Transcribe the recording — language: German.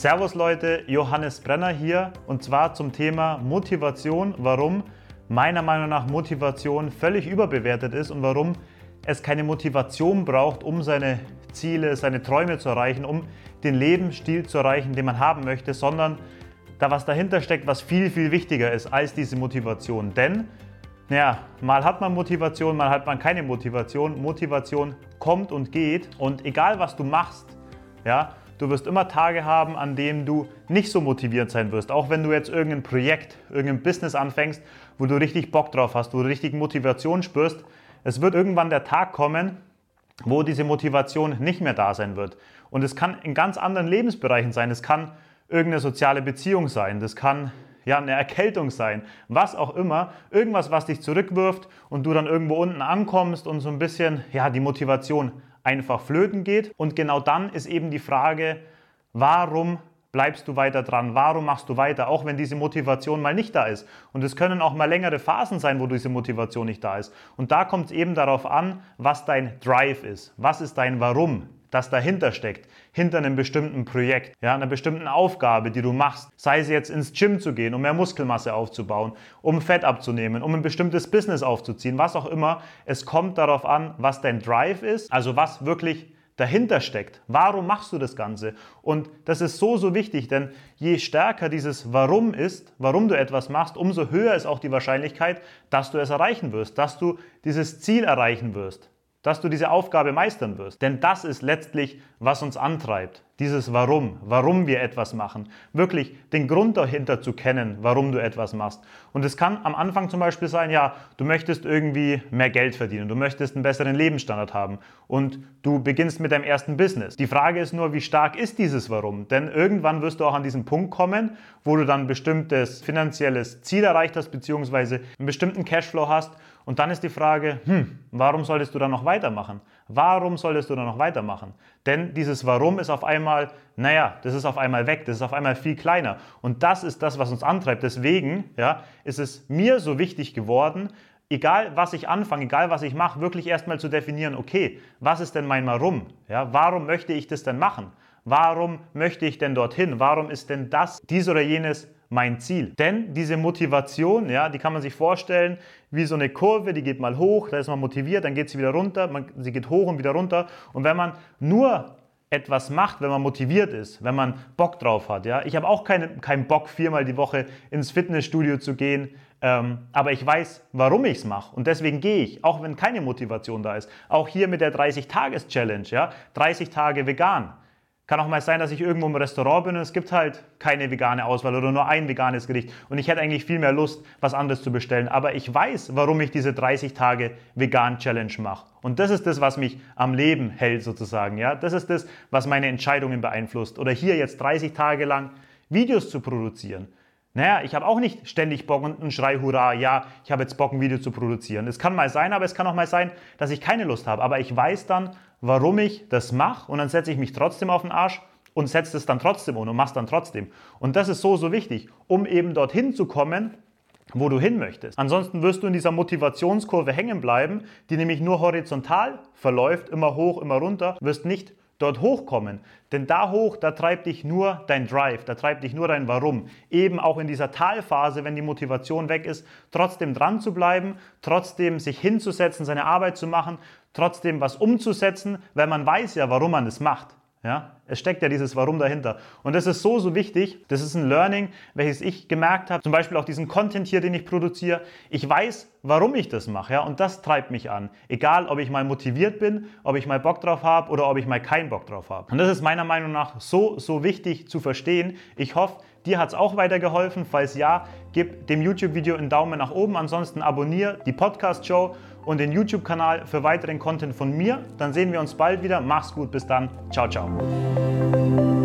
Servus Leute, Johannes Brenner hier und zwar zum Thema Motivation, warum meiner Meinung nach Motivation völlig überbewertet ist und warum es keine Motivation braucht, um seine Ziele, seine Träume zu erreichen, um den Lebensstil zu erreichen, den man haben möchte, sondern da was dahinter steckt, was viel, viel wichtiger ist als diese Motivation. Denn, naja, mal hat man Motivation, mal hat man keine Motivation. Motivation kommt und geht und egal was du machst, ja, Du wirst immer Tage haben, an denen du nicht so motiviert sein wirst. Auch wenn du jetzt irgendein Projekt, irgendein Business anfängst, wo du richtig Bock drauf hast, wo du richtig Motivation spürst. Es wird irgendwann der Tag kommen, wo diese Motivation nicht mehr da sein wird. Und es kann in ganz anderen Lebensbereichen sein. Es kann irgendeine soziale Beziehung sein. Das kann ja, eine Erkältung sein, was auch immer, irgendwas, was dich zurückwirft und du dann irgendwo unten ankommst und so ein bisschen ja, die Motivation einfach flöten geht. Und genau dann ist eben die Frage, warum bleibst du weiter dran? Warum machst du weiter, auch wenn diese Motivation mal nicht da ist? Und es können auch mal längere Phasen sein, wo diese Motivation nicht da ist. Und da kommt es eben darauf an, was dein Drive ist. Was ist dein Warum? Das dahinter steckt, hinter einem bestimmten Projekt, ja, einer bestimmten Aufgabe, die du machst. Sei es jetzt ins Gym zu gehen, um mehr Muskelmasse aufzubauen, um Fett abzunehmen, um ein bestimmtes Business aufzuziehen, was auch immer. Es kommt darauf an, was dein Drive ist, also was wirklich dahinter steckt. Warum machst du das Ganze? Und das ist so, so wichtig, denn je stärker dieses Warum ist, warum du etwas machst, umso höher ist auch die Wahrscheinlichkeit, dass du es erreichen wirst, dass du dieses Ziel erreichen wirst dass du diese Aufgabe meistern wirst. Denn das ist letztlich, was uns antreibt. Dieses Warum, warum wir etwas machen. Wirklich den Grund dahinter zu kennen, warum du etwas machst. Und es kann am Anfang zum Beispiel sein, ja, du möchtest irgendwie mehr Geld verdienen, du möchtest einen besseren Lebensstandard haben und du beginnst mit deinem ersten Business. Die Frage ist nur, wie stark ist dieses Warum? Denn irgendwann wirst du auch an diesen Punkt kommen, wo du dann ein bestimmtes finanzielles Ziel erreicht hast, beziehungsweise einen bestimmten Cashflow hast und dann ist die Frage, hm, warum solltest du dann noch weitermachen? Warum solltest du dann noch weitermachen? Denn dieses Warum ist auf einmal, naja, das ist auf einmal weg, das ist auf einmal viel kleiner. Und das ist das, was uns antreibt. Deswegen ja, ist es mir so wichtig geworden, egal was ich anfange, egal was ich mache, wirklich erstmal zu definieren, okay, was ist denn mein Warum? Ja, warum möchte ich das denn machen? Warum möchte ich denn dorthin? Warum ist denn das, dies oder jenes mein Ziel. Denn diese Motivation, ja, die kann man sich vorstellen wie so eine Kurve, die geht mal hoch, da ist man motiviert, dann geht sie wieder runter, man, sie geht hoch und wieder runter. Und wenn man nur etwas macht, wenn man motiviert ist, wenn man Bock drauf hat. Ja? Ich habe auch keinen kein Bock, viermal die Woche ins Fitnessstudio zu gehen, ähm, aber ich weiß, warum ich es mache und deswegen gehe ich, auch wenn keine Motivation da ist. Auch hier mit der 30-Tages-Challenge, ja? 30 Tage vegan. Kann auch mal sein, dass ich irgendwo im Restaurant bin und es gibt halt keine vegane Auswahl oder nur ein veganes Gericht. Und ich hätte eigentlich viel mehr Lust, was anderes zu bestellen. Aber ich weiß, warum ich diese 30 Tage vegan Challenge mache. Und das ist das, was mich am Leben hält sozusagen. Ja? Das ist das, was meine Entscheidungen beeinflusst. Oder hier jetzt 30 Tage lang Videos zu produzieren. Naja, ich habe auch nicht ständig Bock und einen Schrei, hurra, ja, ich habe jetzt Bock, ein Video zu produzieren. Es kann mal sein, aber es kann auch mal sein, dass ich keine Lust habe. Aber ich weiß dann, warum ich das mache und dann setze ich mich trotzdem auf den Arsch und setze es dann trotzdem um und es dann trotzdem. Und das ist so, so wichtig, um eben dorthin zu kommen, wo du hin möchtest. Ansonsten wirst du in dieser Motivationskurve hängen bleiben, die nämlich nur horizontal verläuft, immer hoch, immer runter, wirst nicht dort hochkommen. Denn da hoch, da treibt dich nur dein Drive, da treibt dich nur dein Warum. Eben auch in dieser Talphase, wenn die Motivation weg ist, trotzdem dran zu bleiben, trotzdem sich hinzusetzen, seine Arbeit zu machen, trotzdem was umzusetzen, weil man weiß ja, warum man es macht. Ja, es steckt ja dieses Warum dahinter. Und das ist so, so wichtig. Das ist ein Learning, welches ich gemerkt habe. Zum Beispiel auch diesen Content hier, den ich produziere. Ich weiß, warum ich das mache. Ja, und das treibt mich an. Egal, ob ich mal motiviert bin, ob ich mal Bock drauf habe oder ob ich mal keinen Bock drauf habe. Und das ist meiner Meinung nach so, so wichtig zu verstehen. Ich hoffe, Dir hat es auch weitergeholfen. Falls ja, gib dem YouTube-Video einen Daumen nach oben. Ansonsten abonniere die Podcast-Show und den YouTube-Kanal für weiteren Content von mir. Dann sehen wir uns bald wieder. Mach's gut, bis dann. Ciao, ciao. Thank you.